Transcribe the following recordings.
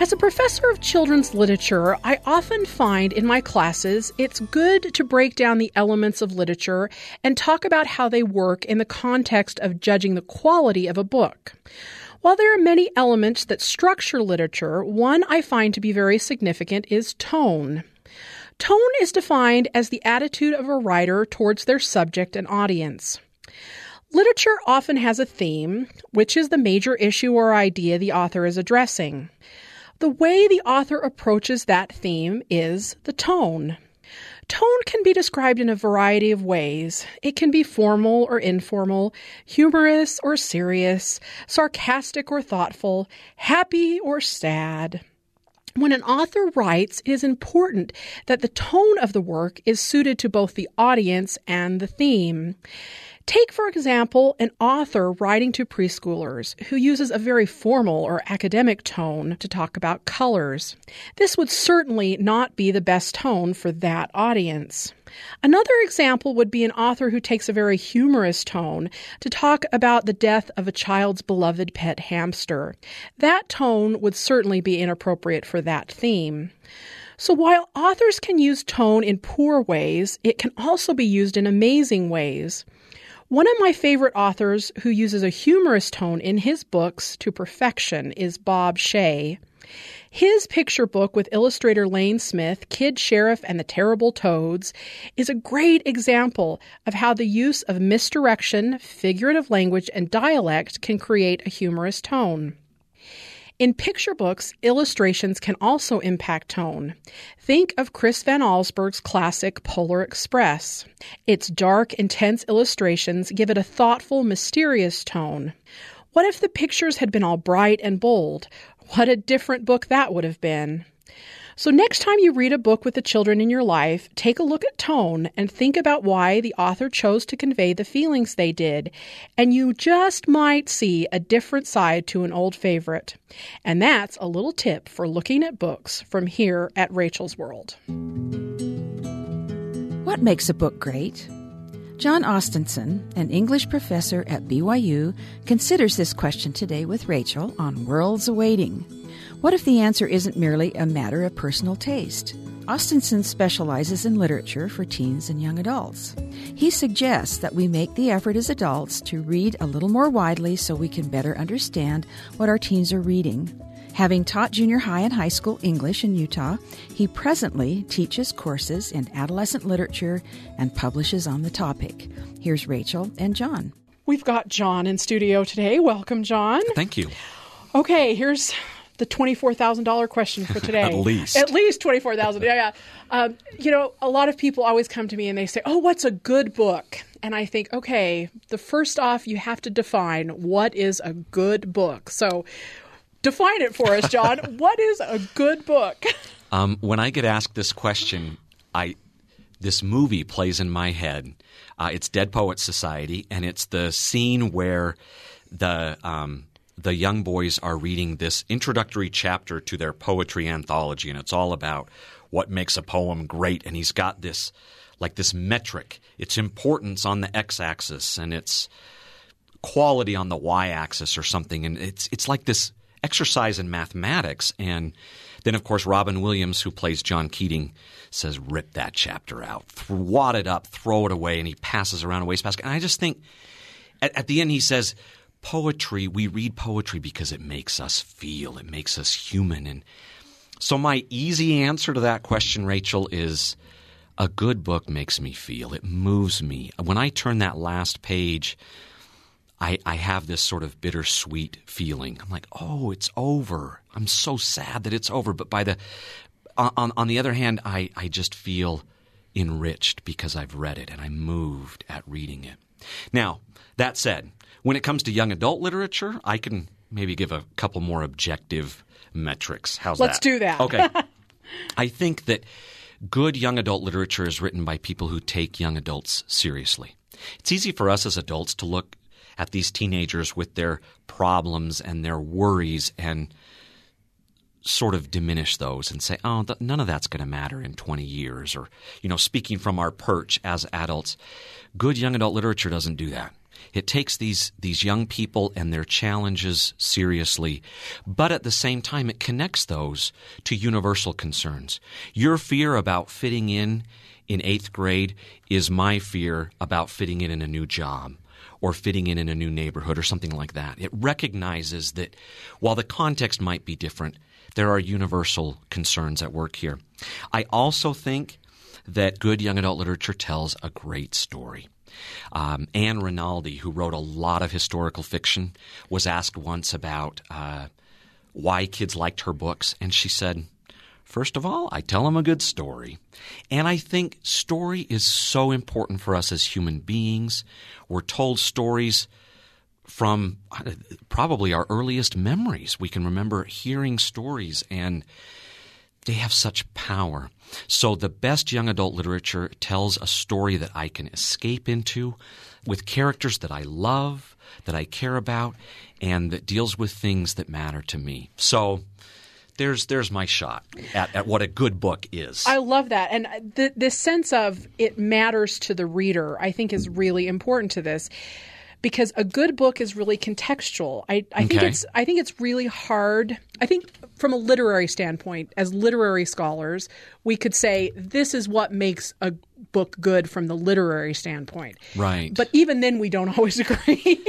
As a professor of children's literature, I often find in my classes it's good to break down the elements of literature and talk about how they work in the context of judging the quality of a book. While there are many elements that structure literature, one I find to be very significant is tone. Tone is defined as the attitude of a writer towards their subject and audience. Literature often has a theme, which is the major issue or idea the author is addressing. The way the author approaches that theme is the tone. Tone can be described in a variety of ways. It can be formal or informal, humorous or serious, sarcastic or thoughtful, happy or sad. When an author writes, it is important that the tone of the work is suited to both the audience and the theme. Take, for example, an author writing to preschoolers who uses a very formal or academic tone to talk about colors. This would certainly not be the best tone for that audience. Another example would be an author who takes a very humorous tone to talk about the death of a child's beloved pet hamster. That tone would certainly be inappropriate for that theme. So while authors can use tone in poor ways, it can also be used in amazing ways. One of my favorite authors who uses a humorous tone in his books to perfection is Bob Shea. His picture book with illustrator Lane Smith, Kid Sheriff and the Terrible Toads, is a great example of how the use of misdirection, figurative language, and dialect can create a humorous tone. In picture books, illustrations can also impact tone. Think of Chris Van Allsburg's classic Polar Express. Its dark, intense illustrations give it a thoughtful, mysterious tone. What if the pictures had been all bright and bold? What a different book that would have been. So, next time you read a book with the children in your life, take a look at tone and think about why the author chose to convey the feelings they did, and you just might see a different side to an old favorite. And that's a little tip for looking at books from here at Rachel's World. What makes a book great? John Ostenson, an English professor at BYU, considers this question today with Rachel on Worlds Awaiting. What if the answer isn't merely a matter of personal taste? Ostenson specializes in literature for teens and young adults. He suggests that we make the effort as adults to read a little more widely so we can better understand what our teens are reading. Having taught junior high and high school English in Utah, he presently teaches courses in adolescent literature and publishes on the topic. Here's Rachel and John. We've got John in studio today. Welcome, John. Thank you. Okay, here's the twenty-four thousand dollar question for today. At least, at least twenty-four thousand. yeah, yeah. Um, you know, a lot of people always come to me and they say, "Oh, what's a good book?" And I think, okay, the first off, you have to define what is a good book. So, define it for us, John. what is a good book? Um, when I get asked this question, I this movie plays in my head. Uh, it's Dead Poets Society, and it's the scene where the um, the young boys are reading this introductory chapter to their poetry anthology, and it's all about what makes a poem great. And he's got this, like this metric, its importance on the x-axis and its quality on the y-axis or something. And it's it's like this exercise in mathematics. And then, of course, Robin Williams, who plays John Keating, says, "Rip that chapter out, wad it up, throw it away," and he passes around a wastebasket. And I just think, at, at the end, he says poetry, we read poetry because it makes us feel, it makes us human. And so, my easy answer to that question, Rachel, is a good book makes me feel. It moves me. When I turn that last page, I, I have this sort of bittersweet feeling. I'm like, oh, it's over. I'm so sad that it's over. But by the on, on the other hand, I, I just feel enriched because I've read it and I'm moved at reading it. Now, that said, when it comes to young adult literature, I can maybe give a couple more objective metrics. How's Let's that? do that. Okay. I think that good young adult literature is written by people who take young adults seriously. It's easy for us as adults to look at these teenagers with their problems and their worries and sort of diminish those and say, oh, th- none of that's going to matter in 20 years. Or, you know, speaking from our perch as adults, good young adult literature doesn't do that. It takes these, these young people and their challenges seriously, but at the same time, it connects those to universal concerns. Your fear about fitting in in eighth grade is my fear about fitting in in a new job or fitting in in a new neighborhood or something like that. It recognizes that while the context might be different, there are universal concerns at work here. I also think that good young adult literature tells a great story. Um, Ann Rinaldi, who wrote a lot of historical fiction, was asked once about uh, why kids liked her books, and she said, First of all, I tell them a good story. And I think story is so important for us as human beings. We're told stories from uh, probably our earliest memories. We can remember hearing stories and they have such power. So the best young adult literature tells a story that I can escape into with characters that I love, that I care about, and that deals with things that matter to me. So there's there's my shot at, at what a good book is. I love that, and the this sense of it matters to the reader, I think, is really important to this because a good book is really contextual. I, I think it's I think it's really hard. I think from a literary standpoint, as literary scholars, we could say this is what makes a book good from the literary standpoint. Right. But even then, we don't always agree.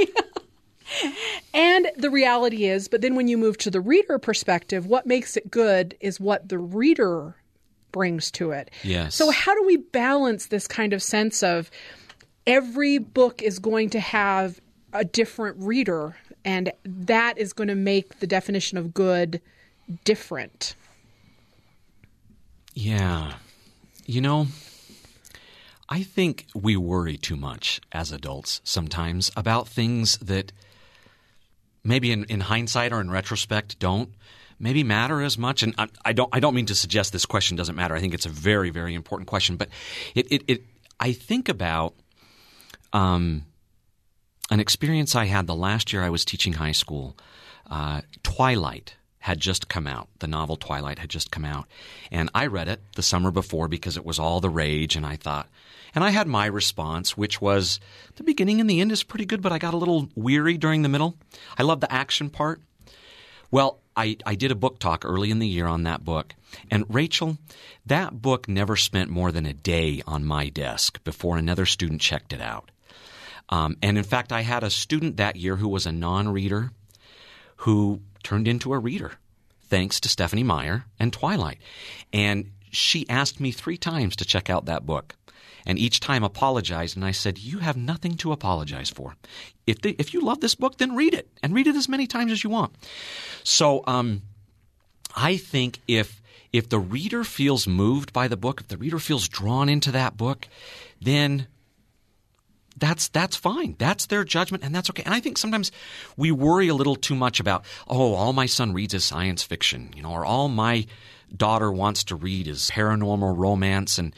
And the reality is, but then when you move to the reader perspective, what makes it good is what the reader brings to it. Yes. So how do we balance this kind of sense of every book is going to have a different reader and that is going to make the definition of good different? Yeah. You know, I think we worry too much as adults sometimes about things that maybe in, in hindsight or in retrospect don't maybe matter as much. And I, I, don't I don't mean to suggest this question doesn't matter. I think it's a very very important question. But it it, it I think about um, an experience I had the last year I was teaching high school. Uh, Twilight had just come out. The novel Twilight had just come out. And I read it the summer before because it was all the rage. And I thought, and I had my response, which was the beginning and the end is pretty good, but I got a little weary during the middle. I love the action part. Well, I, I did a book talk early in the year on that book. And Rachel, that book never spent more than a day on my desk before another student checked it out. Um, and in fact, I had a student that year who was a non reader who turned into a reader thanks to Stephenie Meyer and Twilight. And she asked me three times to check out that book. And each time apologized, and I said, You have nothing to apologize for. If, if you love this book, then read it, and read it as many times as you want. So um, I think if, if the reader feels moved by the book, if the reader feels drawn into that book, then that's that's fine. That's their judgment, and that's okay. And I think sometimes we worry a little too much about, oh, all my son reads is science fiction, you know, or all my daughter wants to read is paranormal romance, and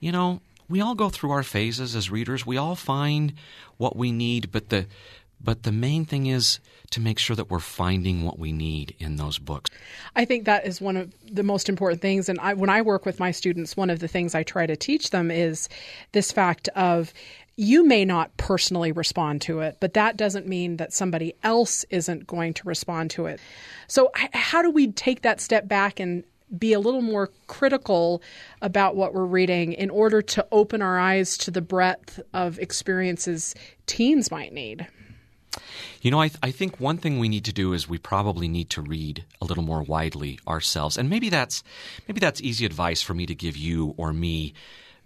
you know, we all go through our phases as readers. We all find what we need, but the but the main thing is to make sure that we're finding what we need in those books. I think that is one of the most important things. And I, when I work with my students, one of the things I try to teach them is this fact of you may not personally respond to it, but that doesn't mean that somebody else isn't going to respond to it. So, how do we take that step back and be a little more critical about what we're reading in order to open our eyes to the breadth of experiences teens might need? You know, I, th- I, think one thing we need to do is we probably need to read a little more widely ourselves, and maybe that's maybe that's easy advice for me to give you or me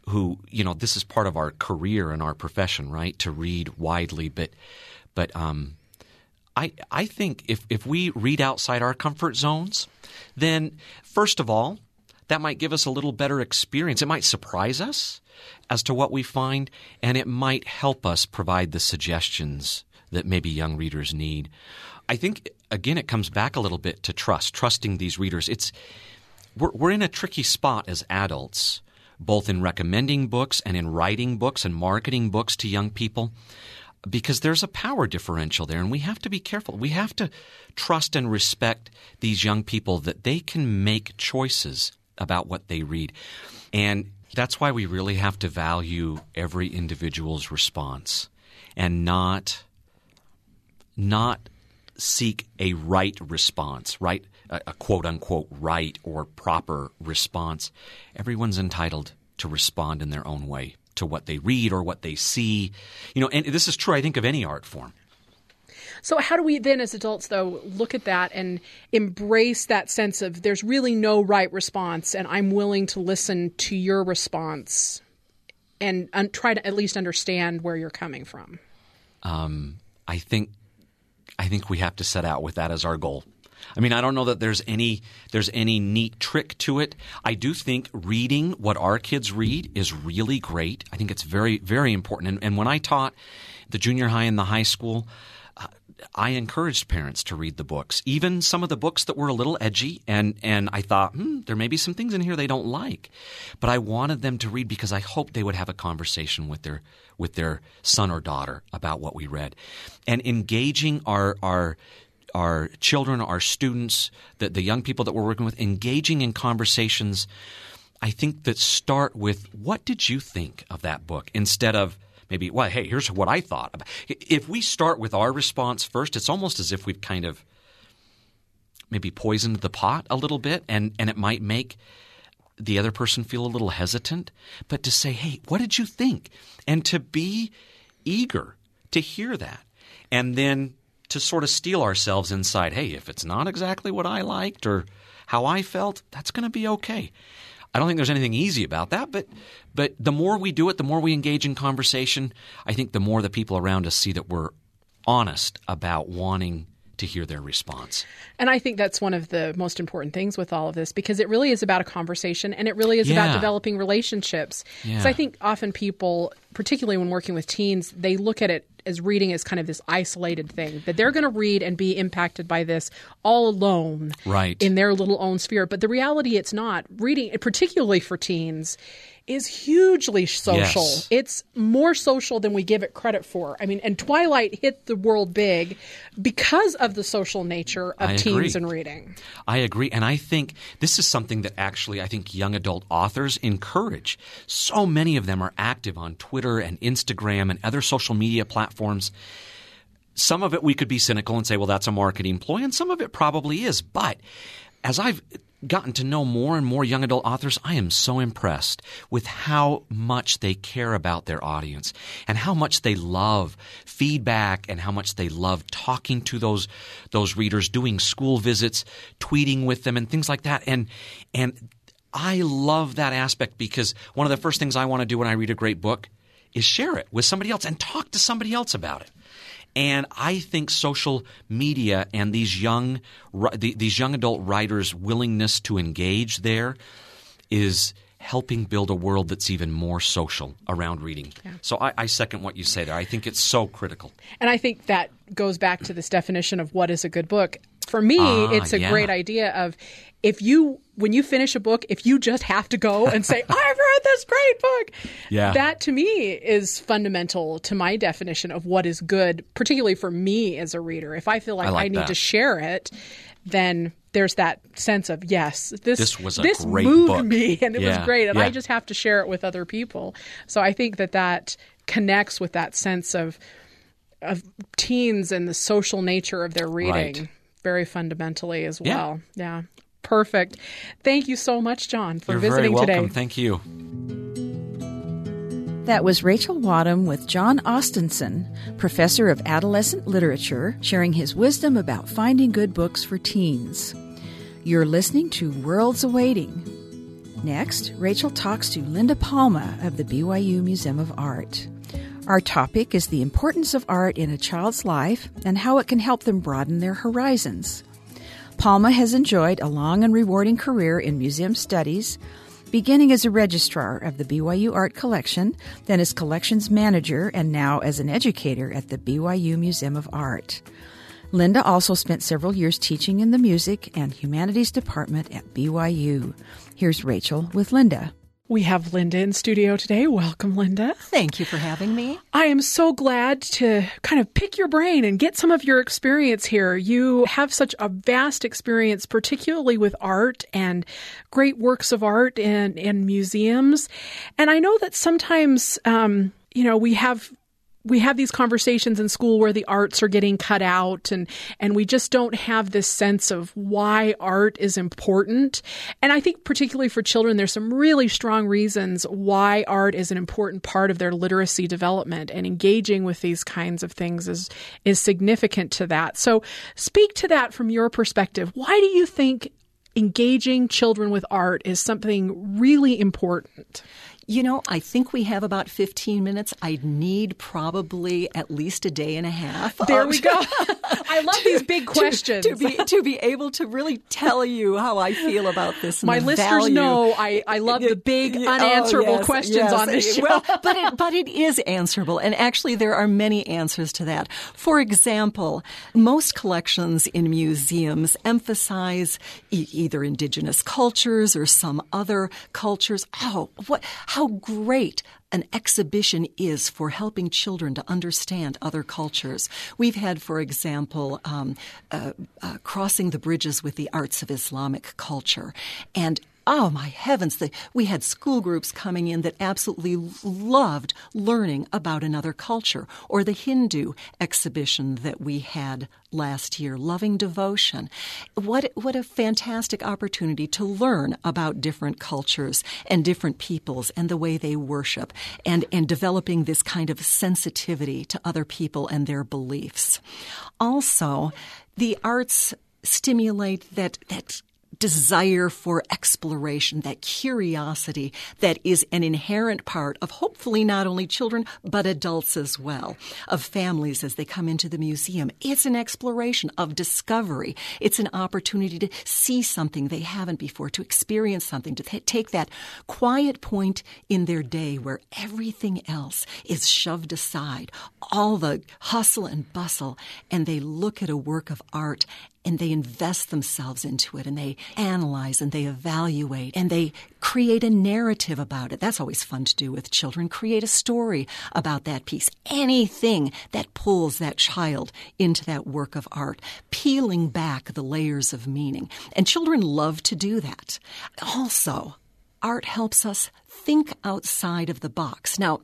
who you know this is part of our career and our profession, right? To read widely, but but um, I I think if if we read outside our comfort zones, then first of all, that might give us a little better experience. It might surprise us as to what we find, and it might help us provide the suggestions that maybe young readers need. I think again it comes back a little bit to trust, trusting these readers. It's we're, we're in a tricky spot as adults both in recommending books and in writing books and marketing books to young people because there's a power differential there and we have to be careful. We have to trust and respect these young people that they can make choices about what they read. And that's why we really have to value every individual's response and not not seek a right response, right a, a quote unquote right or proper response. Everyone's entitled to respond in their own way to what they read or what they see. You know, and this is true I think of any art form. So, how do we then, as adults, though, look at that and embrace that sense of there's really no right response, and I'm willing to listen to your response and un- try to at least understand where you're coming from? Um, I think, I think we have to set out with that as our goal. I mean, I don't know that there's any there's any neat trick to it. I do think reading what our kids read is really great. I think it's very very important. And, and when I taught the junior high and the high school, I encouraged parents to read the books, even some of the books that were a little edgy, and and I thought, hmm, there may be some things in here they don't like, but I wanted them to read because I hoped they would have a conversation with their with their son or daughter about what we read, and engaging our our our children, our students, the, the young people that we're working with, engaging in conversations. I think that start with what did you think of that book instead of maybe, well, hey, here's what I thought. If we start with our response first, it's almost as if we've kind of maybe poisoned the pot a little bit, and, and it might make the other person feel a little hesitant. But to say, hey, what did you think? And to be eager to hear that. And then to sort of steel ourselves inside, hey, if it's not exactly what I liked or how I felt, that's going to be okay. I don't think there's anything easy about that, but but the more we do it, the more we engage in conversation, I think the more the people around us see that we're honest about wanting to hear their response. And I think that's one of the most important things with all of this because it really is about a conversation and it really is Yeah. about developing relationships. Yeah. I think often people, particularly when working with teens, they look at it as reading as kind of this isolated thing that they're going to read and be impacted by this all alone Right. in their little own sphere. But the reality it's not. Reading, particularly for teens, is hugely social. Yes. It's more social than we give it credit for. I mean, and Twilight hit the world big because of the social nature of I teens agree. and reading. I agree. And I think this is something that actually I think young adult authors encourage. So many of them are active on Twitter and Instagram and other social media platforms. Some of it we could be cynical and say, well, that's a marketing ploy, and some of it probably is. But as I've gotten to know more and more young adult authors, I am so impressed with how much they care about their audience and how much they love feedback and how much they love talking to those those readers, doing school visits, tweeting with them and things like that. And and I love that aspect because one of the first things I want to do when I read a great book is share it with somebody else and talk to somebody else about it. And I think social media and these young these young adult writers' willingness to engage there is helping build a world that's even more social around reading. So I, I second what you say there. I think it's so critical. And I think that goes back to this definition of what is a good book. For me, Ah, it's a yeah. great idea of if you when you finish a book, if you just have to go and say, I've read this great book. Yeah. That to me is fundamental to my definition of what is good, particularly for me as a reader. If I feel like I I, need that. to share it, then there's that sense of yes, this This was a this great moved book. me and it Yeah, was great, and yeah. I just have to share it with other people. So I think that that connects with that sense of of teens and the social nature of their reading Right. Very fundamentally as well. Yeah. Perfect. Thank you so much, John, for You're very visiting welcome. today. Thank you. That was Rachel Wadham with John Ostenson, professor of adolescent literature, sharing his wisdom about finding good books for teens. You're listening to Worlds Awaiting. Next, Rachel talks to Linda Palma of the BYU Museum of Art. Our topic is the importance of art in a child's life and how it can help them broaden their horizons. Palma has enjoyed a long and rewarding career in museum studies, beginning as a registrar of the BYU Art Collection, then as collections manager, and now as an educator at the BYU Museum of Art. Linda also spent several years teaching in the music and humanities department at BYU. Here's Rachel with Linda. We have Linda in studio today. Welcome, Linda. Thank you for having me. I am so glad to kind of pick your brain and get some of your experience here. You have such a vast experience, particularly with art and great works of art in, in museums. And I know that sometimes, um, you know, we have we have these conversations in school where the arts are getting cut out and and we just don't have this sense of why art is important. And i think particularly for children there's some really strong reasons why art is an important part of their literacy development and engaging with these kinds of things is is significant to that. So speak to that from your perspective. Why do you think engaging children with art is something really important you know, I think we have about 15 minutes. I need probably at least a day and a half. There we go. I love to, these big questions. To, to, be, to be able to really tell you how I feel about this. My listeners value. know I, I love the big oh, unanswerable oh, yes, questions yes. on this show. Well, but, it, but it is answerable. And actually, there are many answers to that. For example, most collections in museums emphasize e- either indigenous cultures or some other cultures. Oh, what, how great an exhibition is for helping children to understand other cultures. We've had, for example, um, uh, uh, crossing the bridges with the arts of Islamic culture, and Oh my heavens, the, we had school groups coming in that absolutely loved learning about another culture. Or the Hindu exhibition that we had last year, Loving Devotion. What, what a fantastic opportunity to learn about different cultures and different peoples and the way they worship and, and developing this kind of sensitivity to other people and their beliefs. Also, the arts stimulate that, that desire for exploration, that curiosity that is an inherent part of hopefully not only children, but adults as well, of families as they come into the museum. It's an exploration of discovery. It's an opportunity to see something they haven't before, to experience something, to th- take that quiet point in their day where everything else is shoved aside, all the hustle and bustle, and they look at a work of art and they invest themselves into it and they analyze and they evaluate and they create a narrative about it. That's always fun to do with children. Create a story about that piece. Anything that pulls that child into that work of art, peeling back the layers of meaning. And children love to do that. Also, art helps us think outside of the box. Now,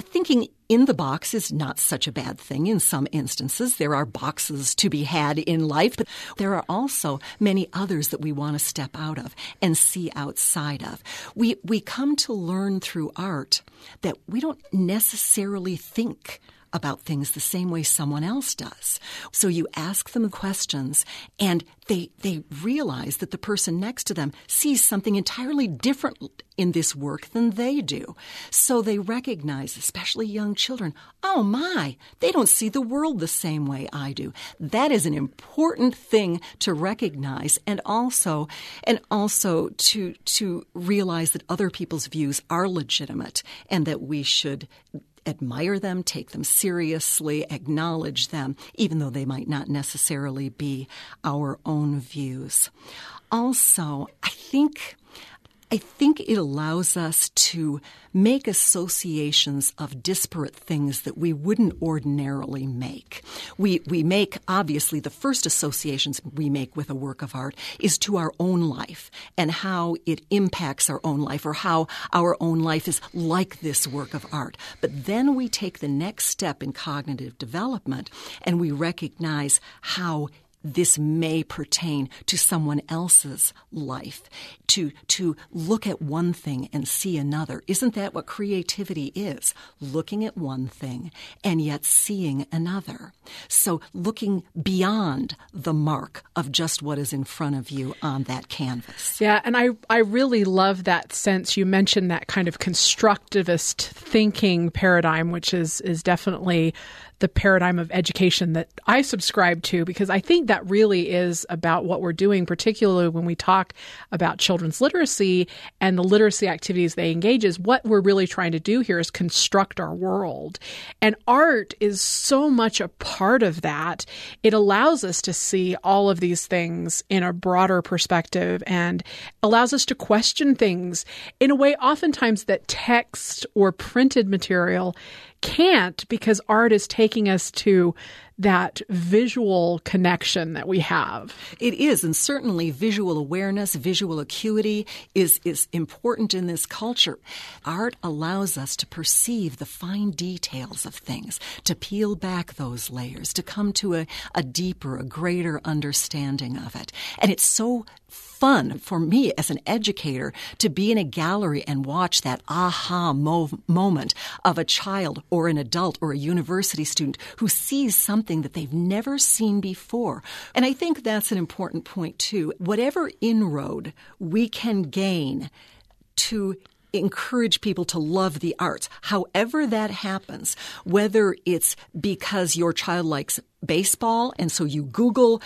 thinking in the box is not such a bad thing in some instances. There are boxes to be had in life, but there are also many others that we want to step out of and see outside of. We, we come to learn through art that we don't necessarily think about things the same way someone else does. So you ask them questions and they, they realize that the person next to them sees something entirely different in this work than they do. So they recognize, especially young children, oh my, they don't see the world the same way I do. That is an important thing to recognize and also, and also to, to realize that other people's views are legitimate and that we should admire them, take them seriously, acknowledge them, even though they might not necessarily be our own views. Also, I think I think it allows us to make associations of disparate things that we wouldn't ordinarily make. We, we make, obviously, the first associations we make with a work of art is to our own life and how it impacts our own life or how our own life is like this work of art. But then we take the next step in cognitive development and we recognize how this may pertain to someone else's life. To, to look at one thing and see another. Isn't that what creativity is? Looking at one thing and yet seeing another. So looking beyond the mark of just what is in front of you on that canvas. Yeah, and I, I really love that sense. You mentioned that kind of constructivist thinking paradigm, which is, is definitely the paradigm of education that I subscribe to because I think that really is about what we're doing, particularly when we talk about children's literacy and the literacy activities they engage is what we're really trying to do here is construct our world. And art is so much a part of that. It allows us to see all of these things in a broader perspective and allows us to question things in a way oftentimes that text or printed material can't because art is taking us to that visual connection that we have. It is, and certainly visual awareness, visual acuity is, is important in this culture. Art allows us to perceive the fine details of things, to peel back those layers, to come to a, a deeper, a greater understanding of it. And it's so fun for me as an educator to be in a gallery and watch that aha mo- moment of a child or an adult or a university student who sees something that they've never seen before. And I think that's an important point too. Whatever inroad we can gain to encourage people to love the arts, however that happens, whether it's because your child likes baseball and so you Google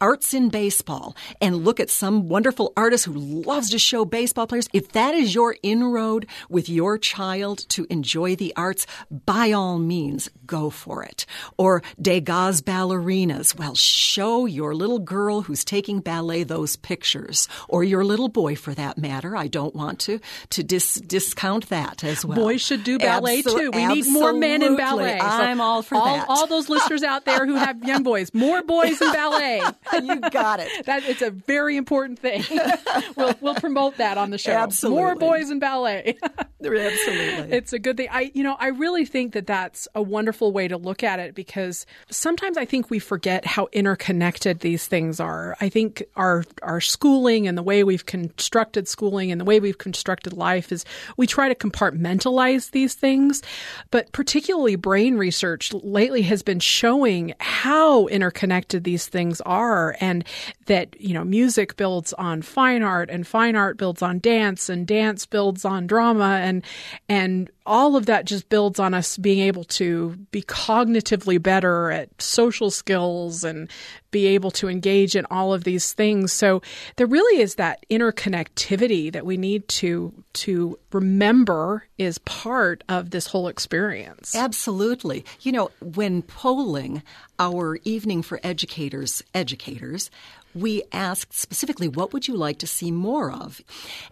arts in baseball and look at some wonderful artist who loves to show baseball players, if that is your inroad with your child to enjoy the arts, by all means, go for it. Or Degas ballerinas. Well, show your little girl who's taking ballet those pictures, or your little boy for that matter. I don't want to to dis- discount that as well. Boys should do ballet Absol- too. We need more men in ballet. So I'm all for all, that. All those listeners out there who have young boys, more boys in ballet. you got it. That it's a very important thing. we'll we'll promote that on the show. Absolutely. More boys in ballet. Absolutely. It's a good thing. I you know, I really think that that's a wonderful way to look at it because sometimes I think we forget how interconnected these things are. I think our our schooling and the way we've constructed schooling and the way we've constructed life is we try to compartmentalize these things, but particularly brain research lately has been showing how interconnected these things are and that, you know, music builds on fine art and fine art builds on dance and dance builds on drama and and all of that just builds on us being able to be cognitively better at social skills and be able to engage in all of these things. So there really is that interconnectivity that we need to to remember is part of this whole experience. Absolutely. You know, when polling our evening for educators educators, we asked specifically what would you like to see more of?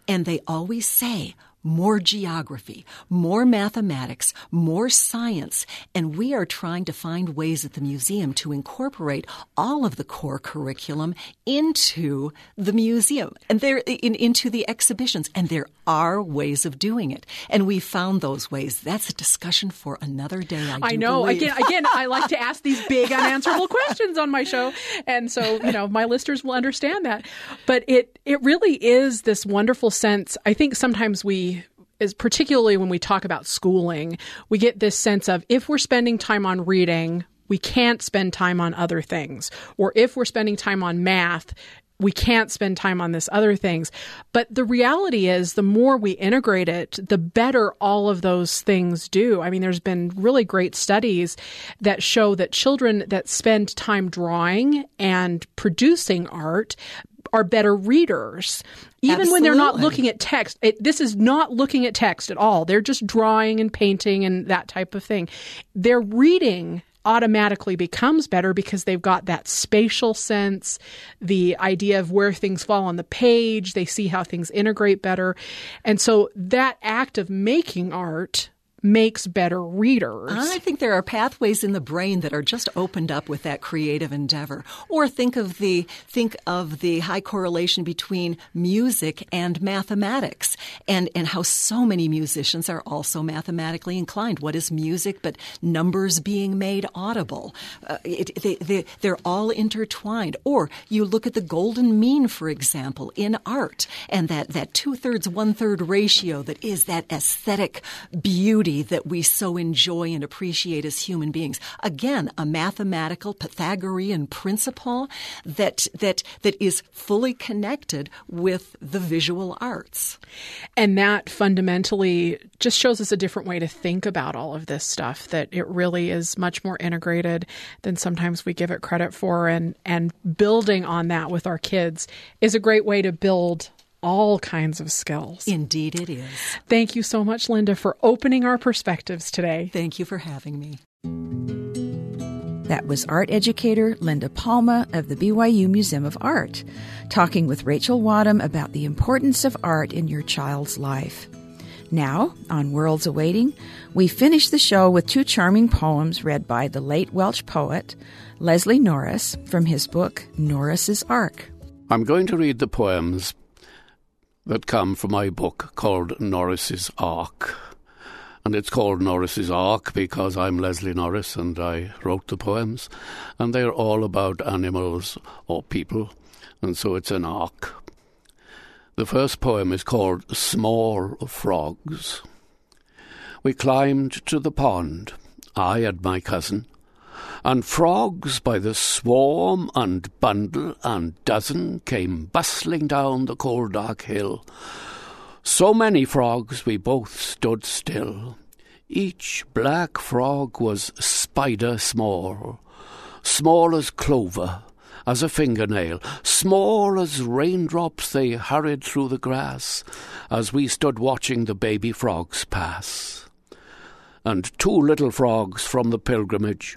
And they always say more geography, more mathematics, more science, and we are trying to find ways at the museum to incorporate all of the core curriculum into the museum and there in, into the exhibitions. And there are ways of doing it, and we found those ways. That's a discussion for another day. I, I know. believe. Again, again, I like to ask these big unanswerable questions on my show, and so you know my listeners will understand that. But it it really is this wonderful sense. I think sometimes we is particularly when we talk about schooling, we get this sense of if we're spending time on reading, we can't spend time on other things. Or if we're spending time on math, we can't spend time on this other things. But the reality is the more we integrate it, the better all of those things do. I mean, there's been really great studies that show that children that spend time drawing and producing art are better readers. Even when they're not looking at text, it, this is not looking at text at all. They're just drawing and painting and that type of thing. Their reading automatically becomes better because they've got that spatial sense, the idea of where things fall on the page, they see how things integrate better. And so that act of making art makes better readers. I think there are pathways in the brain that are just opened up with that creative endeavor. Or think of the think of the high correlation between music and mathematics, and and how so many musicians are also mathematically inclined. What is music but numbers being made audible? Uh, it, they, they, they're all intertwined. Or you look at the golden mean, for example, in art, and that that two thirds one third ratio that is that aesthetic beauty that we so enjoy and appreciate as human beings. Again, a mathematical Pythagorean principle that that that is fully connected with the visual arts. And that fundamentally just shows us a different way to think about all of this stuff that it really is much more integrated than sometimes we give it credit for and and building on that with our kids is a great way to build all kinds of skills. Indeed, it is. Thank you so much, Linda, for opening our perspectives today. Thank you for having me. That was art educator Linda Palma of the BYU Museum of Art, talking with Rachel Wadham about the importance of art in your child's life. Now, on Worlds Awaiting, we finish the show with two charming poems read by the late Welsh poet Leslie Norris from his book Norris's Ark. I'm going to read the poems that come from my book called Norris's Ark. And it's called Norris's Ark because I'm Leslie Norris and I wrote the poems. And they're all about animals or people. And so it's an ark. The first poem is called Small Frogs. We climbed to the pond, I and my cousin, and frogs by the swarm and bundle and dozen came bustling down the cold dark hill. So many frogs we both stood still. Each black frog was spider small, small as clover, as a fingernail, small as raindrops they hurried through the grass as we stood watching the baby frogs pass. And two little frogs from the pilgrimage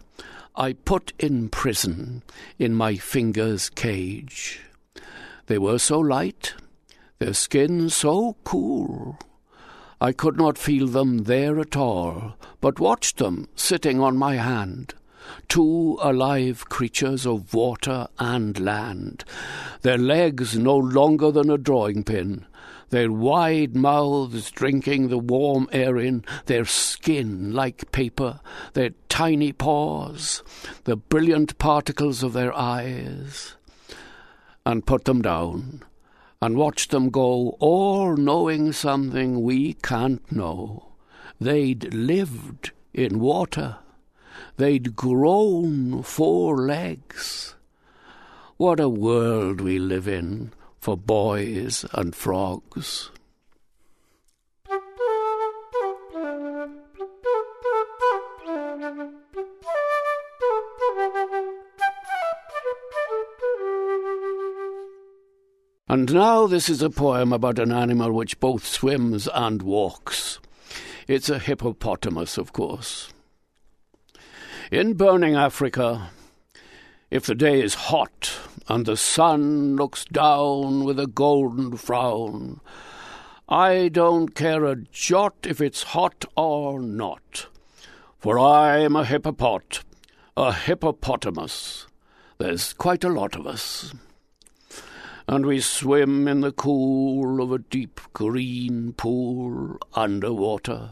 I put in prison in my finger's cage. They were so light, their skin so cool. I could not feel them there at all, but watched them sitting on my hand. Two alive creatures of water and land, their legs no longer than a drawing pin, their wide mouths drinking the warm air in, their skin like paper, their tiny paws, the brilliant particles of their eyes, and put them down, and watch them go, all knowing something we can't know. They'd lived in water. They'd grown four legs. What a world we live in for boys and frogs. And now this is a poem about an animal which both swims and walks. It's a hippopotamus, of course. In burning Africa, if the day is hot and the sun looks down with a golden frown, I don't care a jot if it's hot or not, for I'm a hippopot, a hippopotamus. There's quite a lot of us. And we swim in the cool of a deep green pool under water,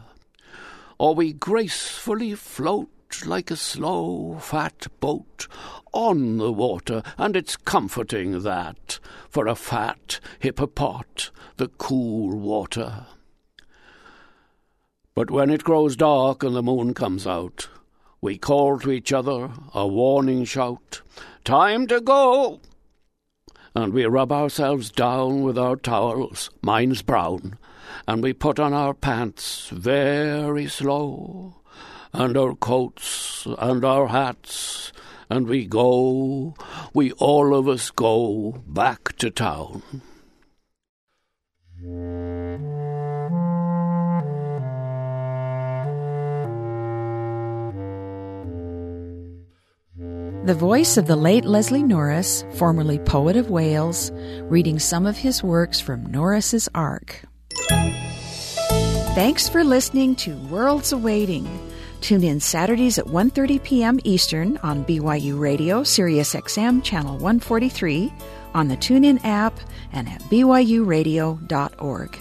or we gracefully float like a slow, fat boat on the water, and it's comforting that for a fat hippopot, the cool water. But when it grows dark and the moon comes out, we call to each other a warning shout, Time to go! And we rub ourselves down with our towels, mine's brown, and we put on our pants very slow and our coats and our hats, and we go, we all of us go back to town. The voice of the late Leslie Norris, formerly poet of Wales, reading some of his works from Norris's Ark. Thanks for listening to Worlds Awaiting. Tune in Saturdays at 1:30 p.m. Eastern on BYU Radio, Sirius XM channel 143, on the TuneIn app, and at byuradio.org.